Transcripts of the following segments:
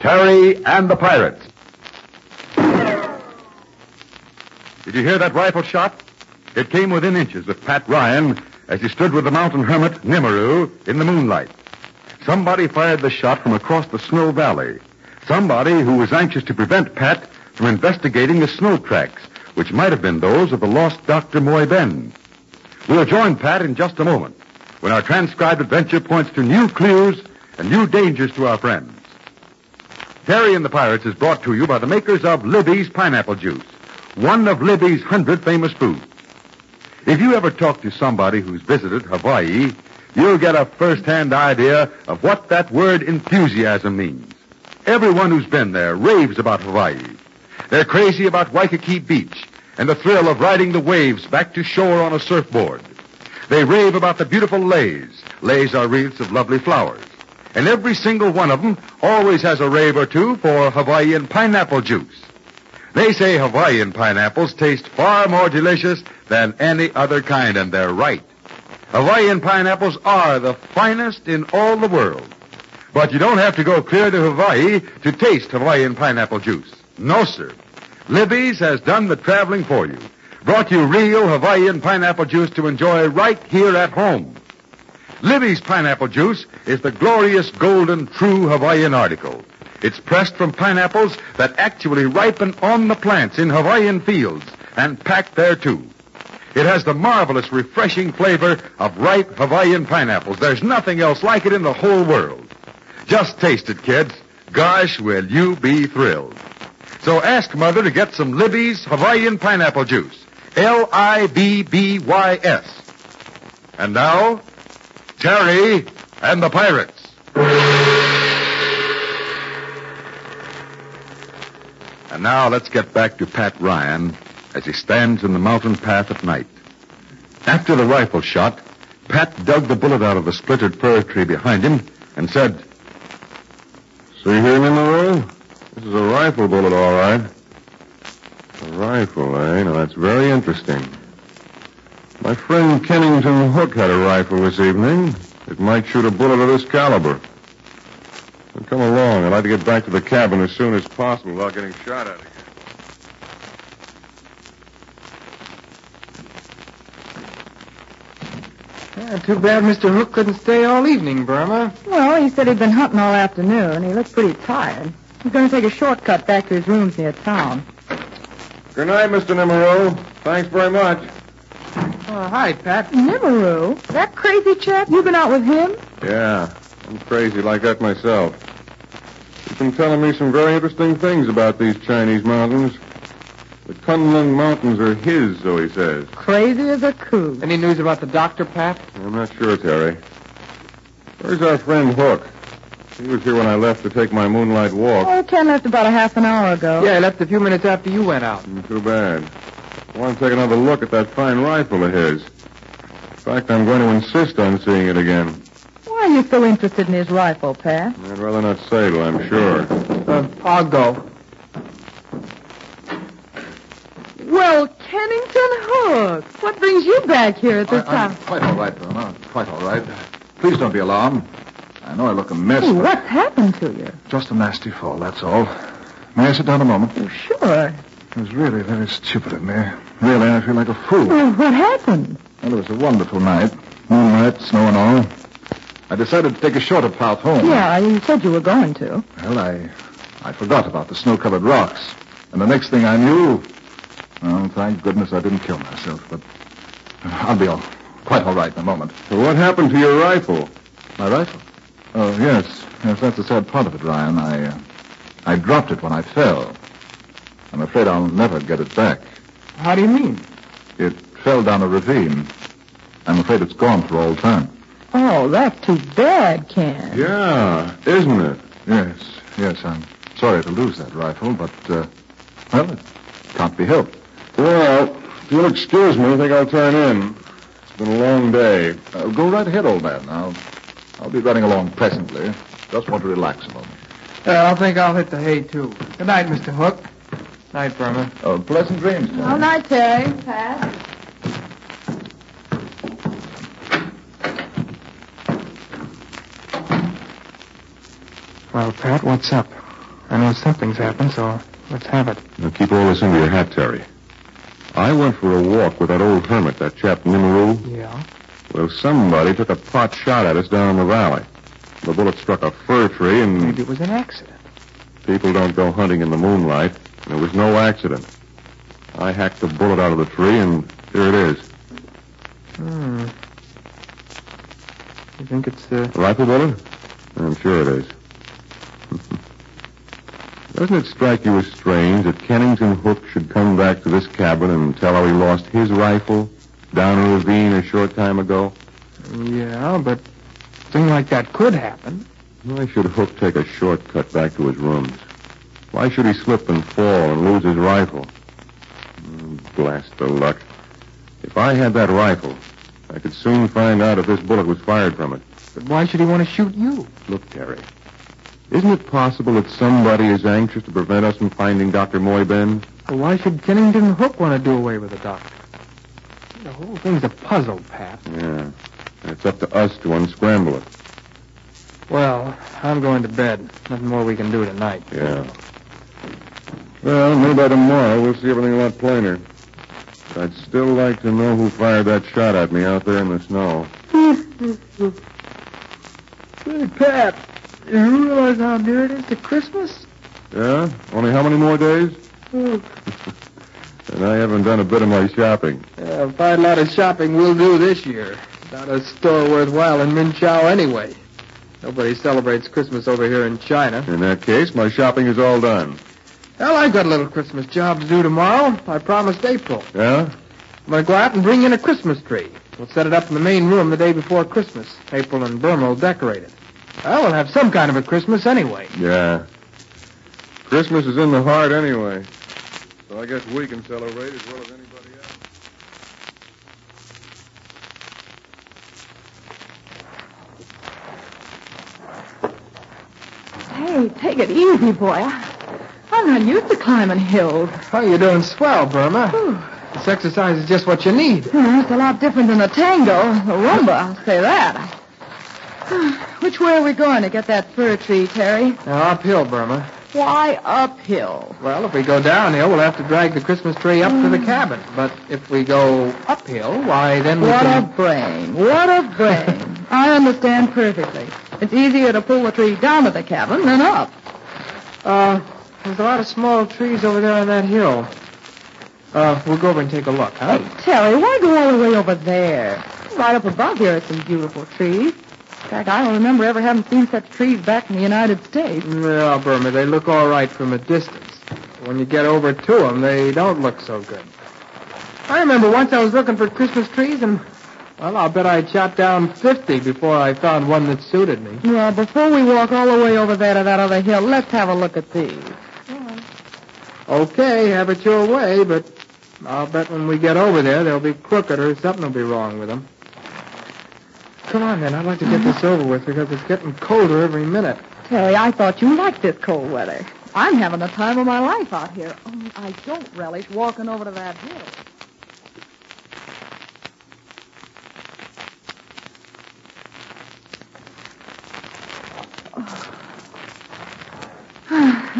Terry and the Pirates. Did you hear that rifle shot? It came within inches of Pat Ryan as he stood with the mountain hermit, Nimaru, in the moonlight. Somebody fired the shot from across the snow valley. Somebody who was anxious to prevent Pat from investigating the snow tracks, which might have been those of the lost Dr. Moy Ben. We'll join Pat in just a moment when our transcribed adventure points to new clues and new dangers to our friends. Terry and the Pirates is brought to you by the makers of Libby's Pineapple Juice, one of Libby's hundred famous foods. If you ever talk to somebody who's visited Hawaii, you'll get a first-hand idea of what that word enthusiasm means. Everyone who's been there raves about Hawaii. They're crazy about Waikiki Beach and the thrill of riding the waves back to shore on a surfboard. They rave about the beautiful leis. Leis are wreaths of lovely flowers. And every single one of them always has a rave or two for Hawaiian pineapple juice. They say Hawaiian pineapples taste far more delicious than any other kind, and they're right. Hawaiian pineapples are the finest in all the world. But you don't have to go clear to Hawaii to taste Hawaiian pineapple juice. No, sir. Libby's has done the traveling for you. Brought you real Hawaiian pineapple juice to enjoy right here at home. Libby's pineapple juice is the glorious golden true Hawaiian article. It's pressed from pineapples that actually ripen on the plants in Hawaiian fields and packed there too. It has the marvelous refreshing flavor of ripe Hawaiian pineapples. There's nothing else like it in the whole world. Just taste it, kids. Gosh, will you be thrilled. So ask Mother to get some Libby's Hawaiian pineapple juice. L-I-B-B-Y-S. And now, Terry and the Pirates. And now let's get back to Pat Ryan as he stands in the mountain path at night. After the rifle shot, Pat dug the bullet out of the splintered fir tree behind him and said, See here, Nimero? This is a rifle bullet, all right. A rifle, eh? Now, that's very interesting. My friend Kennington Hook had a rifle this evening. It might shoot a bullet of this caliber. Well, come along. I'd like to get back to the cabin as soon as possible without getting shot at again. Yeah, too bad Mr. Hook couldn't stay all evening, Burma. Well, he said he'd been hunting all afternoon. He looked pretty tired. He's going to take a shortcut back to his rooms near town. Good night, Mr. Nimero. Thanks very much. Oh, hi, Pat. Nimaru? That crazy chap? You've been out with him? Yeah, I'm crazy like that myself. He's been telling me some very interesting things about these Chinese mountains. The Kunlun Mountains are his, so he says. Crazy as a coon. Any news about the doctor, Pat? I'm not sure, Terry. Where's our friend Hook? He was here when I left to take my moonlight walk. Oh, Ken left about a half an hour ago. Yeah, he left a few minutes after you went out. Mm, Too bad. I want to take another look at that fine rifle of his. In fact, I'm going to insist on seeing it again. Why are you so interested in his rifle, Pat? I'd rather not say, but I'm sure. Uh, I'll go. Well, Kennington Hook, what brings you back here at this I, time? am quite all right, Burma. Quite all right. Please don't be alarmed. I know I look a mess, Hey, but what's happened to you? just a nasty fall, that's all. May I sit down a moment? Oh, sure. It was really very stupid of me. Really, I feel like a fool. Well, what happened? Well, it was a wonderful night. Moonlight, snow and all. I decided to take a shorter path home. Yeah, you said you were going to. Well, I, I forgot about the snow-covered rocks. And the next thing I knew, well, thank goodness I didn't kill myself. But I'll be all, quite all right in a moment. So what happened to your rifle? My rifle? Oh, yes. Yes, that's the sad part of it, Ryan. I, uh, I dropped it when I fell. I'm afraid I'll never get it back. How do you mean? It fell down a ravine. I'm afraid it's gone for all time. Oh, that's too bad, Ken. Yeah, isn't it? Yes, yes, I'm sorry to lose that rifle, but, uh, well, it can't be helped. Well, if you'll excuse me, I think I'll turn in. It's been a long day. Uh, go right ahead, old man. I'll, I'll be running along presently. Just want to relax a moment. Uh, I think I'll hit the hay, too. Good night, Mr. Hook. Night, Burma. Oh, pleasant dreams, Terry. All night, Terry. Pat. Well, Pat, what's up? I know something's happened, so let's have it. Now keep all this into your hat, Terry. I went for a walk with that old hermit, that chap Nimaru. Yeah? Well, somebody took a pot shot at us down in the valley. The bullet struck a fir tree, and Maybe it was an accident. people don't go hunting in the moonlight. There was no accident. I hacked the bullet out of the tree, and here it is. Hmm. You think it's, uh... A rifle bullet? I'm sure it is. Doesn't it strike you as strange that Kennington Hook should come back to this cabin and tell how he lost his rifle down a ravine a short time ago? Yeah, but a thing like that could happen. Why should Hook take a shortcut back to his rooms? Why should he slip and fall and lose his rifle? Mm, Blast the luck. If I had that rifle, I could soon find out if this bullet was fired from it. But why should he want to shoot you? Look, Terry. Isn't it possible that somebody is anxious to prevent us from finding Dr. Moyben? Well, why should Kennington Hook want to do away with the doctor? The whole thing's a puzzle, Pat. Yeah. And It's up to us to unscramble it. Well, I'm going to bed. Nothing more we can do tonight. Yeah. Well, maybe by tomorrow we'll see everything a lot plainer. But I'd still like to know who fired that shot at me out there in the snow. Hey, Pat, you realize how near it is to Christmas? Yeah? Only how many more days? And I haven't done a bit of my shopping. Yeah, a fine lot of shopping we'll do this year. Not a store worthwhile in Minchow anyway. Nobody celebrates Christmas over here in China. In that case, my shopping is all done. Well, I've got a little Christmas job to do tomorrow. I promised April. Yeah? I'm going to go out and bring in a Christmas tree. We'll set it up in the main room the day before Christmas. April and Burma will decorate it. Well, we'll have some kind of a Christmas anyway. Yeah. Christmas is in the heart anyway. So I guess we can celebrate as well as anybody else. Hey, take it easy, boy. I- I'm not used to climbing hills. Oh, you're doing swell, Burma. This exercise is just what you need. Hmm, It's a lot different than a tango, a rumba, I'll say that. Which way are we going to get that fir tree, Terry? Now, uphill, Burma. Why uphill? Well, if we go downhill, we'll have to drag the Christmas tree up to the cabin. But if we go uphill, why, then we What a brain. What a brain. I understand perfectly. It's easier to pull the tree down to the cabin than up. Uh, there's a lot of small trees over there on that hill. Uh, we'll go over and take a look, huh? Hey, Terry, why go all the way over there? Right up above here are some beautiful trees. In fact, I don't remember ever having seen such trees back in the United States. Well, Burma, they look all right from a distance. When you get over to them, they don't look so good. I remember once I was looking for Christmas trees, and, well, I'll bet I shot down 50 before I found one that suited me. Well, before we walk all the way over there to that other hill, let's have a look at these. Okay, have it your way, but I'll bet when we get over there, they'll be crooked or something will be wrong with them. Come on, then. I'd like to get this over with because it's getting colder every minute. Terry, I thought you liked this cold weather. I'm having the time of my life out here. Only I don't relish walking over to that hill.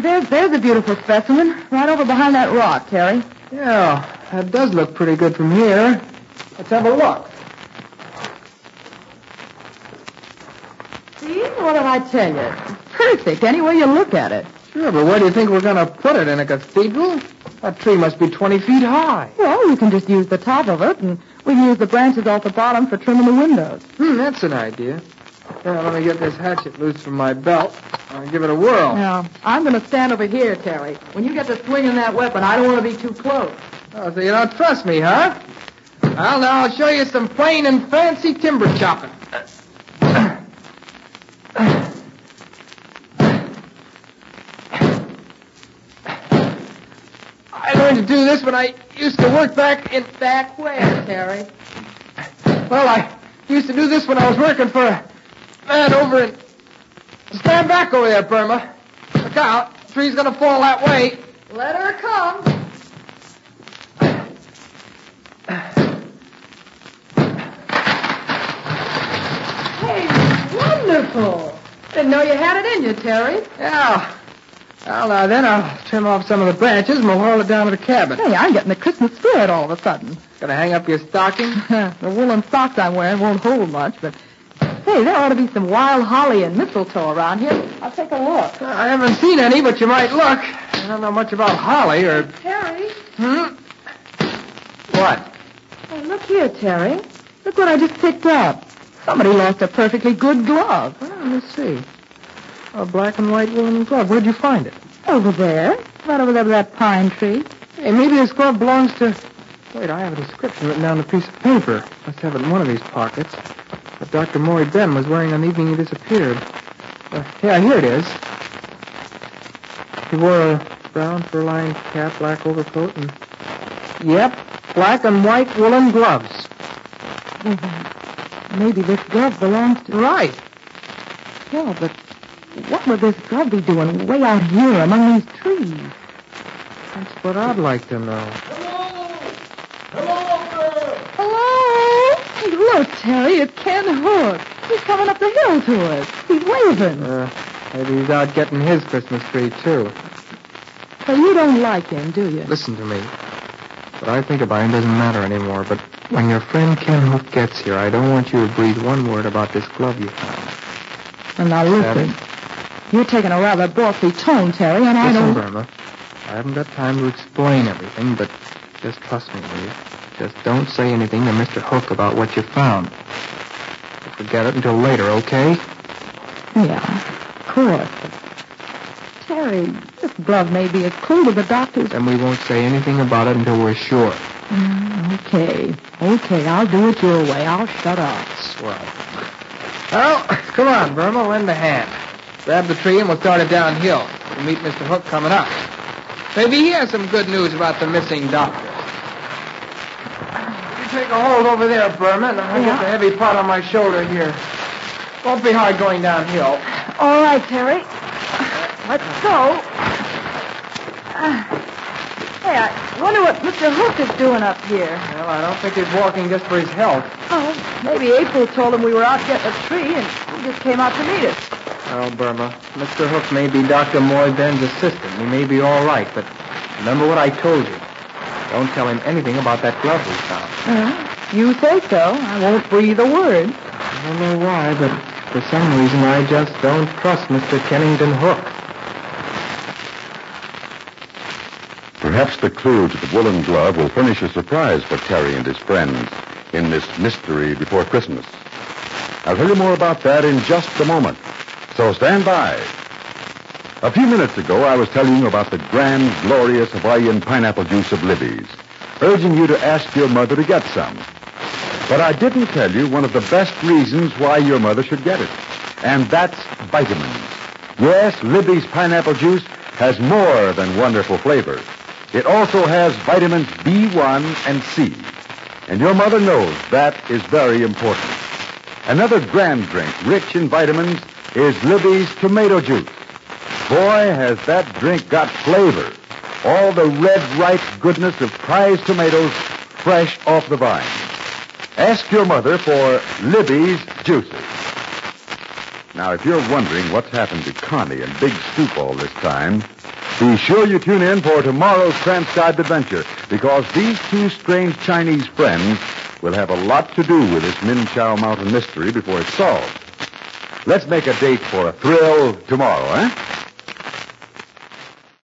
There's, there's a beautiful specimen right over behind that rock, Terry. Yeah, that does look pretty good from here. Let's have a look. See? What did I tell you? Perfect any way you look at it. Sure, but where do you think we're going to put it? In a cathedral? That tree must be 20 feet high. Well, we can just use the top of it, and we can use the branches off the bottom for trimming the windows. Hmm, that's an idea. Here, let me get this hatchet loose from my belt. I'll give it a whirl. Now, I'm going to stand over here, Terry. When you get to swinging that weapon, I don't want to be too close. Oh, so you don't trust me, huh? Well, now I'll show you some plain and fancy timber chopping. I learned to do this when I used to work back in... Back where, Terry? Well, I used to do this when I was working for a man over in... Stand back over there, Burma. Look out. The tree's gonna fall that way. Let her come. Hey, wonderful. Didn't know you had it in you, Terry. Yeah. Well, now then, I'll trim off some of the branches and we'll haul it down to the cabin. Hey, I'm getting the Christmas spirit all of a sudden. Gonna hang up your stocking? the woolen socks I'm wearing won't hold much, but hey, there ought to be some wild holly and mistletoe around here. I'll take a look. I haven't seen any, but you might look. I don't know much about holly or... Terry. Hmm? What? Oh, look here, Terry. Look what I just picked up. Somebody lost a perfectly good glove. Well, let me see. A black and white woolen glove. Where'd you find it? Over there. Right over there with that pine tree. Hey, maybe this glove belongs to... Wait, I have a description written down on a piece of paper. Must have it in one of these pockets. But Dr. Maury Ben was wearing on the evening he disappeared. Uh, yeah, here it is. He wore a brown fur-lined cap, black overcoat, and... Yep, black and white woolen gloves. Maybe this glove belongs to... Right. Yeah, but what would this glove be doing way out here among these trees? That's what I'd like to know. Hello? Look, Terry, it's Ken Hook. He's coming up the hill to us. He's waving. Uh, maybe he's out getting his Christmas tree, too. Well, you don't like him, do you? Listen to me. What I think about him doesn't matter anymore, but when your friend Ken Hook gets here, I don't want you to breathe one word about this glove you found. And now listen. You're taking a rather bossy tone, Terry, and I Listen, don't... Burma. I haven't got time to explain everything, but just trust me, will you? Just don't say anything to Mr. Hook about what you found. We'll forget it until later, okay? Yeah, of course. Terry, this glove may be a clue to the doctor's... Then we won't say anything about it until we're sure. Mm, okay. Okay, I'll do it your way. I'll shut up. Swell. Well, come on, Burma, lend a hand. Grab the tree and we'll start it downhill. We'll meet Mr. Hook coming up. Maybe he has some good news about the missing doctor. Take a hold over there, Burma, and I'll Yeah. get the heavy pot on my shoulder here. Won't be hard going downhill. All right, Terry. Let's go. Uh, hey, I wonder what Mr. Hook is doing up here. Well, I don't think he's walking just for his health. Oh, maybe April told him we were out getting a tree, and he just came out to meet us. Well, Burma, Mr. Hook may be Dr. Moy Ben's assistant. He may be all right, but remember what I told you. Don't tell him anything about that glove we found. Uh, you say so. I won't breathe a word. I don't know why, but for some reason I just don't trust Mr. Kennington Hook. Perhaps the clue to the woolen glove will furnish a surprise for Terry and his friends in this mystery before Christmas. I'll tell you more about that in just a moment. So stand by. A few minutes ago, I was telling you about the grand, glorious Hawaiian pineapple juice of Libby's, urging you to ask your mother to get some. But I didn't tell you one of the best reasons why your mother should get it, and that's vitamins. Yes, Libby's pineapple juice has more than wonderful flavor. It also has vitamins B1 and C. And your mother knows that is very important. Another grand drink rich in vitamins is Libby's tomato juice. Boy, has that drink got flavor. All the red, ripe goodness of prize tomatoes fresh off the vine. Ask your mother for Libby's juices. Now, if you're wondering what's happened to Connie and Big Stoop all this time, be sure you tune in for tomorrow's transcribed adventure, because these two strange Chinese friends will have a lot to do with this Min Chow Mountain mystery before it's solved. Let's make a date for a thrill tomorrow, eh?